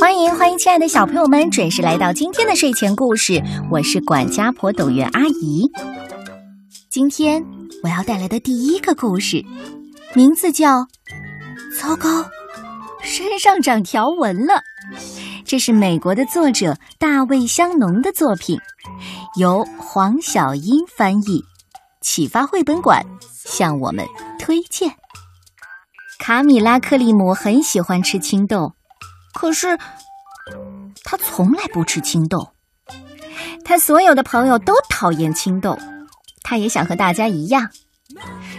欢迎欢迎，亲爱的小朋友们，准时来到今天的睡前故事。我是管家婆董月阿姨。今天我要带来的第一个故事，名字叫《糟糕，身上长条纹了》。这是美国的作者大卫·香农的作品，由黄小英翻译，启发绘本馆向我们推荐。卡米拉·克利姆很喜欢吃青豆。可是，他从来不吃青豆。他所有的朋友都讨厌青豆，他也想和大家一样。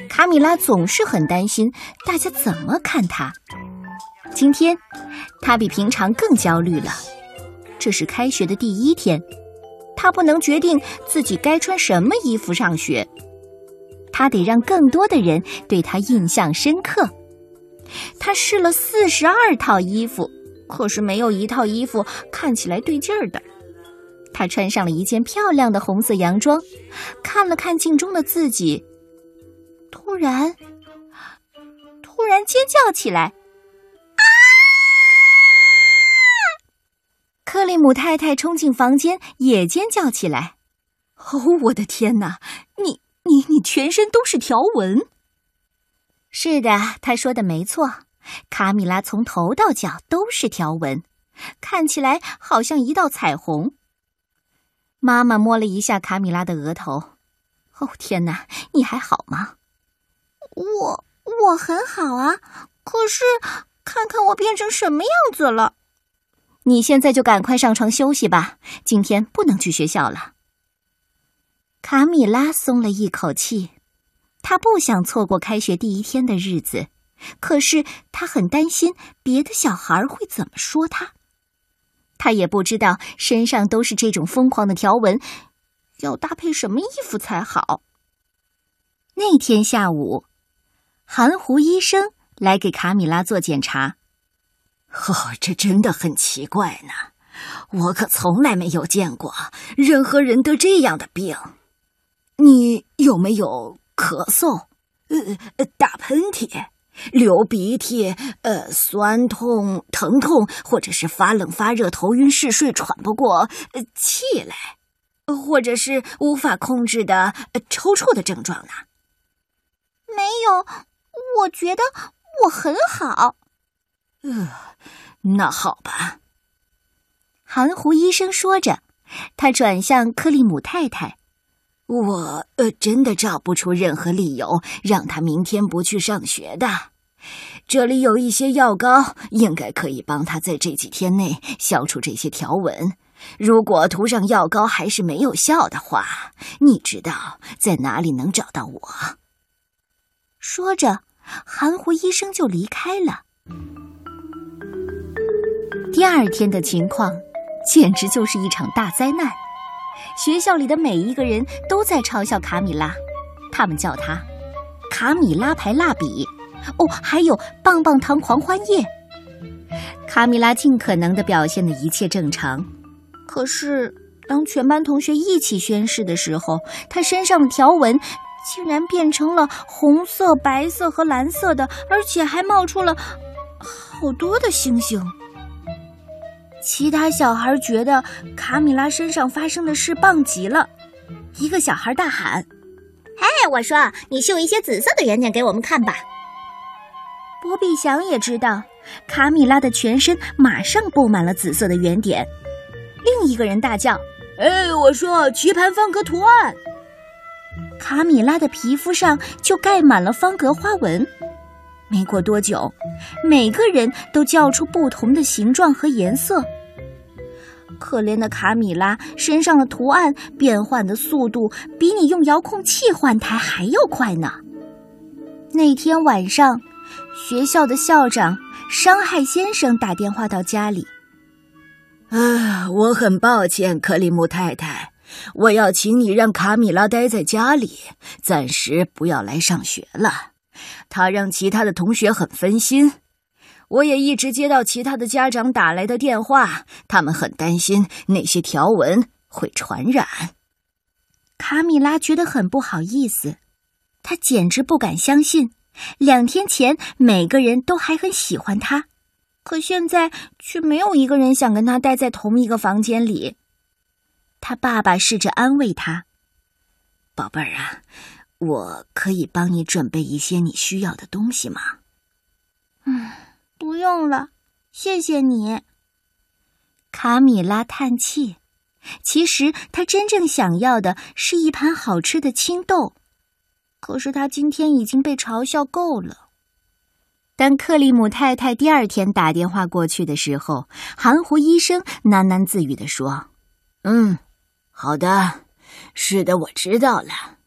卡米拉总是很担心大家怎么看他。今天，他比平常更焦虑了。这是开学的第一天，他不能决定自己该穿什么衣服上学。他得让更多的人对他印象深刻。他试了四十二套衣服。可是没有一套衣服看起来对劲儿的。他穿上了一件漂亮的红色洋装，看了看镜中的自己，突然，突然尖叫起来！克里姆太太冲进房间，也尖叫起来。哦，我的天哪！你、你、你全身都是条纹。是的，他说的没错。卡米拉从头到脚都是条纹，看起来好像一道彩虹。妈妈摸了一下卡米拉的额头，“哦，天哪，你还好吗？”“我我很好啊，可是看看我变成什么样子了。”“你现在就赶快上床休息吧，今天不能去学校了。”卡米拉松了一口气，她不想错过开学第一天的日子。可是他很担心别的小孩会怎么说他，他也不知道身上都是这种疯狂的条纹，要搭配什么衣服才好。那天下午，含糊医生来给卡米拉做检查。哦，这真的很奇怪呢，我可从来没有见过任何人得这样的病。你有没有咳嗽？呃，打喷嚏？流鼻涕，呃，酸痛、疼痛，或者是发冷发热、头晕嗜睡、喘不过气来，或者是无法控制的抽搐的症状呢？没有，我觉得我很好。呃，那好吧。含糊医生说着，他转向克利姆太太。我呃，真的找不出任何理由让他明天不去上学的。这里有一些药膏，应该可以帮他在这几天内消除这些条纹。如果涂上药膏还是没有效的话，你知道在哪里能找到我？说着，含糊医生就离开了。第二天的情况简直就是一场大灾难。学校里的每一个人都在嘲笑卡米拉，他们叫她“卡米拉牌蜡笔”。哦，还有棒棒糖狂欢夜。卡米拉尽可能的表现的一切正常，可是当全班同学一起宣誓的时候，她身上的条纹竟然变成了红色、白色和蓝色的，而且还冒出了好多的星星。其他小孩觉得卡米拉身上发生的事棒极了，一个小孩大喊：“嘿，我说，你绣一些紫色的圆点给我们看吧。”波比想也知道，卡米拉的全身马上布满了紫色的圆点。另一个人大叫：“哎，我说棋盘方格图案！”卡米拉的皮肤上就盖满了方格花纹。没过多久，每个人都叫出不同的形状和颜色。可怜的卡米拉身上的图案变换的速度比你用遥控器换台还要快呢。那天晚上。学校的校长伤害先生打电话到家里。啊，我很抱歉，克里姆太太，我要请你让卡米拉待在家里，暂时不要来上学了。他让其他的同学很分心。我也一直接到其他的家长打来的电话，他们很担心那些条纹会传染。卡米拉觉得很不好意思，她简直不敢相信。两天前，每个人都还很喜欢他，可现在却没有一个人想跟他待在同一个房间里。他爸爸试着安慰他：“宝贝儿啊，我可以帮你准备一些你需要的东西吗？”“嗯，不用了，谢谢你。”卡米拉叹气。其实他真正想要的是一盘好吃的青豆，可是他今天已经被嘲笑够了。当克里姆太太第二天打电话过去的时候，含糊医生喃喃自语的说：“嗯，好的，是的，我知道了。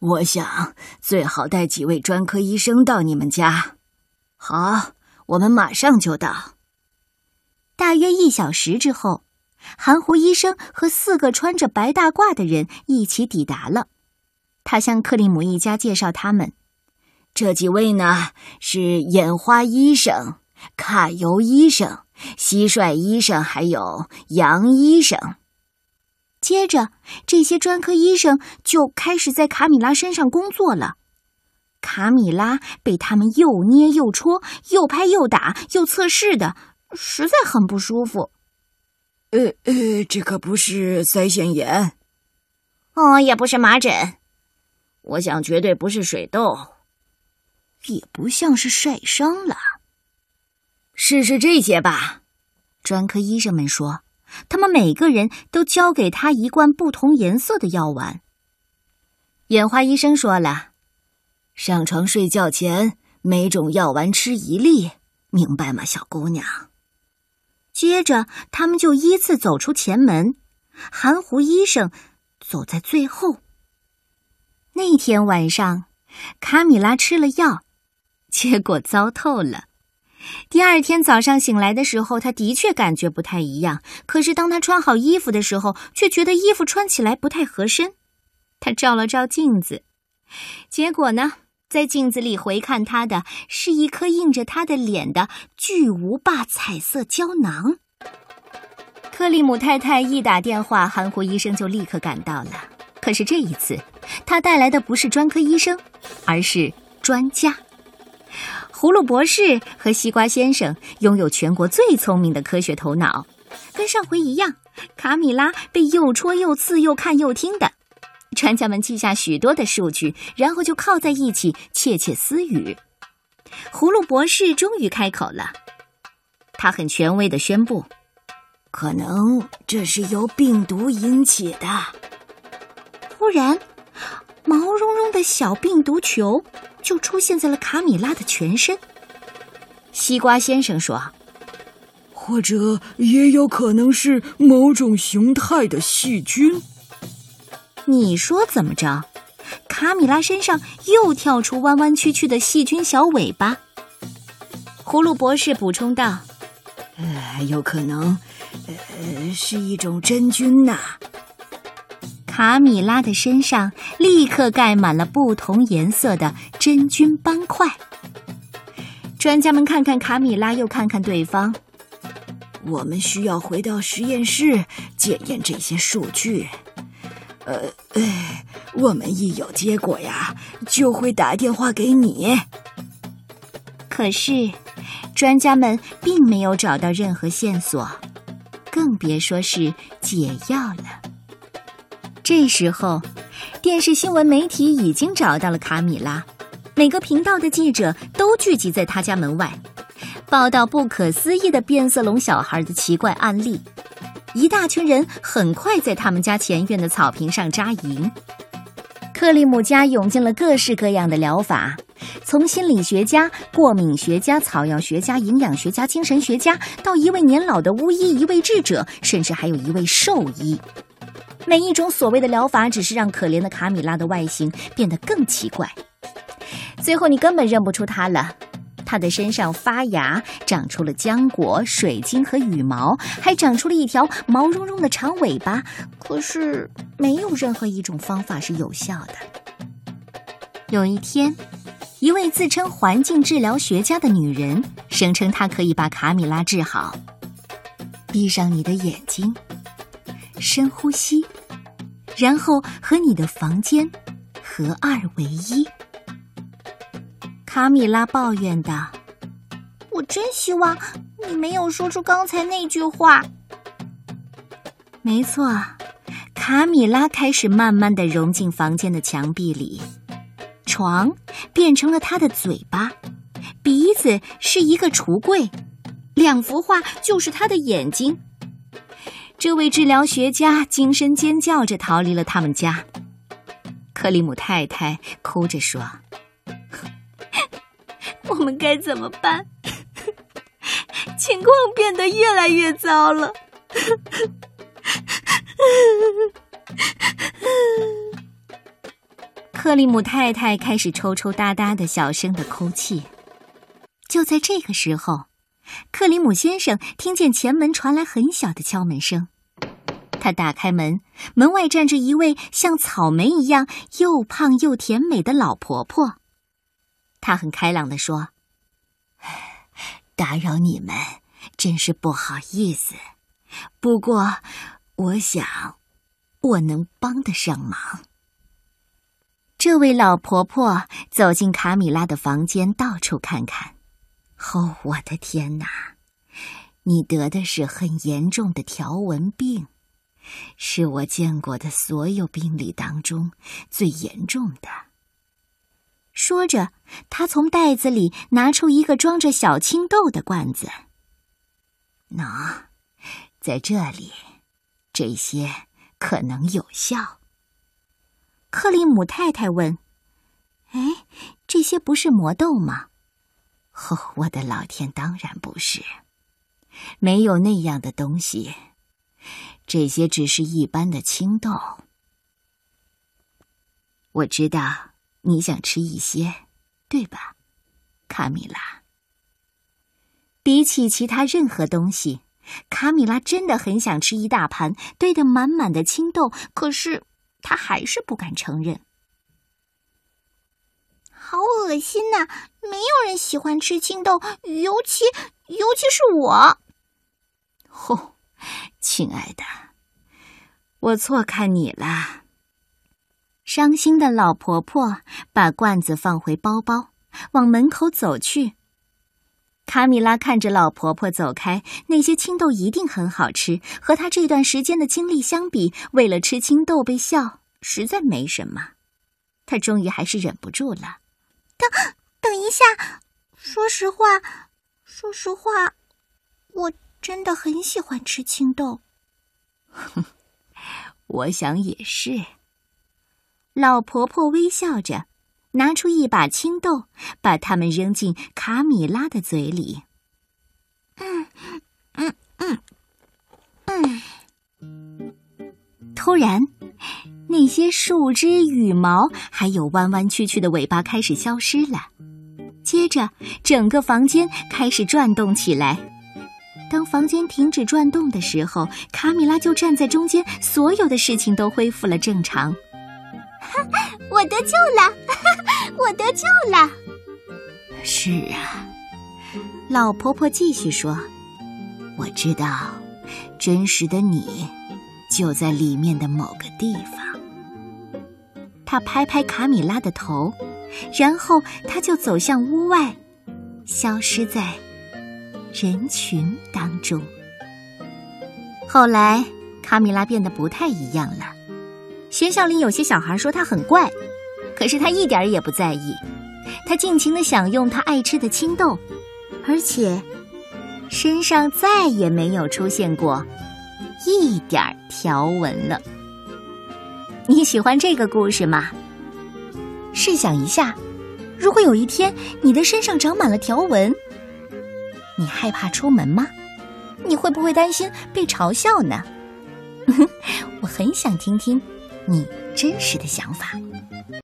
我想最好带几位专科医生到你们家。好，我们马上就到。”大约一小时之后。含糊医生和四个穿着白大褂的人一起抵达了。他向克里姆一家介绍他们：这几位呢是眼花医生、卡尤医生、蟋蟀医生，还有杨医生。接着，这些专科医生就开始在卡米拉身上工作了。卡米拉被他们又捏又戳、又拍又打、又测试的，实在很不舒服。呃呃，这可不是腮腺炎，哦，也不是麻疹，我想绝对不是水痘，也不像是晒伤了。试试这些吧，专科医生们说，他们每个人都交给他一罐不同颜色的药丸。眼花医生说了，上床睡觉前每种药丸吃一粒，明白吗，小姑娘？接着，他们就依次走出前门。含糊医生走在最后。那天晚上，卡米拉吃了药，结果糟透了。第二天早上醒来的时候，他的确感觉不太一样。可是当他穿好衣服的时候，却觉得衣服穿起来不太合身。他照了照镜子，结果呢？在镜子里回看他的是一颗印着他的脸的巨无霸彩色胶囊。克里姆太太一打电话，含糊医生就立刻赶到了。可是这一次，他带来的不是专科医生，而是专家。葫芦博士和西瓜先生拥有全国最聪明的科学头脑，跟上回一样，卡米拉被又戳又刺又看又听的。专家们记下许多的数据，然后就靠在一起窃窃私语。葫芦博士终于开口了，他很权威的宣布：“可能这是由病毒引起的。”忽然，毛茸茸的小病毒球就出现在了卡米拉的全身。西瓜先生说：“或者也有可能是某种形态的细菌。”你说怎么着？卡米拉身上又跳出弯弯曲曲的细菌小尾巴。葫芦博士补充道：“呃，有可能，呃，是一种真菌呐。”卡米拉的身上立刻盖满了不同颜色的真菌斑块。专家们看看卡米拉，又看看对方。我们需要回到实验室检验这些数据。呃，哎，我们一有结果呀，就会打电话给你。可是，专家们并没有找到任何线索，更别说是解药了。这时候，电视新闻媒体已经找到了卡米拉，每个频道的记者都聚集在他家门外，报道不可思议的变色龙小孩的奇怪案例。一大群人很快在他们家前院的草坪上扎营。克里姆家涌进了各式各样的疗法，从心理学家、过敏学家、草药学家、营养学家、精神学家，到一位年老的巫医、一位智者，甚至还有一位兽医。每一种所谓的疗法，只是让可怜的卡米拉的外形变得更奇怪。最后，你根本认不出她了。她的身上发芽，长出了浆果、水晶和羽毛，还长出了一条毛茸茸的长尾巴。可是，没有任何一种方法是有效的。有一天，一位自称环境治疗学家的女人声称她可以把卡米拉治好。闭上你的眼睛，深呼吸，然后和你的房间合二为一。卡米拉抱怨道：“我真希望你没有说出刚才那句话。没错，卡米拉开始慢慢的融进房间的墙壁里，床变成了他的嘴巴，鼻子是一个橱柜，两幅画就是他的眼睛。这位治疗学家惊声尖叫着逃离了他们家。克里姆太太哭着说：“ 我们该怎么办？情况变得越来越糟了。”克里姆太太开始抽抽搭搭的小声的哭泣。就在这个时候，克里姆先生听见前门传来很小的敲门声。他打开门，门外站着一位像草莓一样又胖又甜美的老婆婆。她很开朗地说：“打扰你们，真是不好意思。不过……”我想，我能帮得上忙。这位老婆婆走进卡米拉的房间，到处看看。哦，我的天哪！你得的是很严重的条纹病，是我见过的所有病例当中最严重的。说着，他从袋子里拿出一个装着小青豆的罐子。喏，在这里。这些可能有效。克里姆太太问：“哎，这些不是魔豆吗？”“哦，我的老天，当然不是，没有那样的东西。这些只是一般的青豆。我知道你想吃一些，对吧，卡米拉？比起其他任何东西。”卡米拉真的很想吃一大盘堆得满满的青豆，可是她还是不敢承认。好恶心呐！没有人喜欢吃青豆，尤其尤其是我。哦，亲爱的，我错看你了。伤心的老婆婆把罐子放回包包，往门口走去。卡米拉看着老婆婆走开，那些青豆一定很好吃。和她这段时间的经历相比，为了吃青豆被笑，实在没什么。她终于还是忍不住了。等，等一下，说实话，说实话，我真的很喜欢吃青豆。哼，我想也是。老婆婆微笑着。拿出一把青豆，把它们扔进卡米拉的嘴里。嗯嗯嗯嗯。突然，那些树枝、羽毛还有弯弯曲曲的尾巴开始消失了。接着，整个房间开始转动起来。当房间停止转动的时候，卡米拉就站在中间，所有的事情都恢复了正常。我得救了！我得救了！是啊，老婆婆继续说：“我知道，真实的你就在里面的某个地方。”他拍拍卡米拉的头，然后他就走向屋外，消失在人群当中。后来，卡米拉变得不太一样了。学校里有些小孩说他很怪，可是他一点也不在意。他尽情的享用他爱吃的青豆，而且身上再也没有出现过一点条纹了。你喜欢这个故事吗？试想一下，如果有一天你的身上长满了条纹，你害怕出门吗？你会不会担心被嘲笑呢？我很想听听。你真实的想法。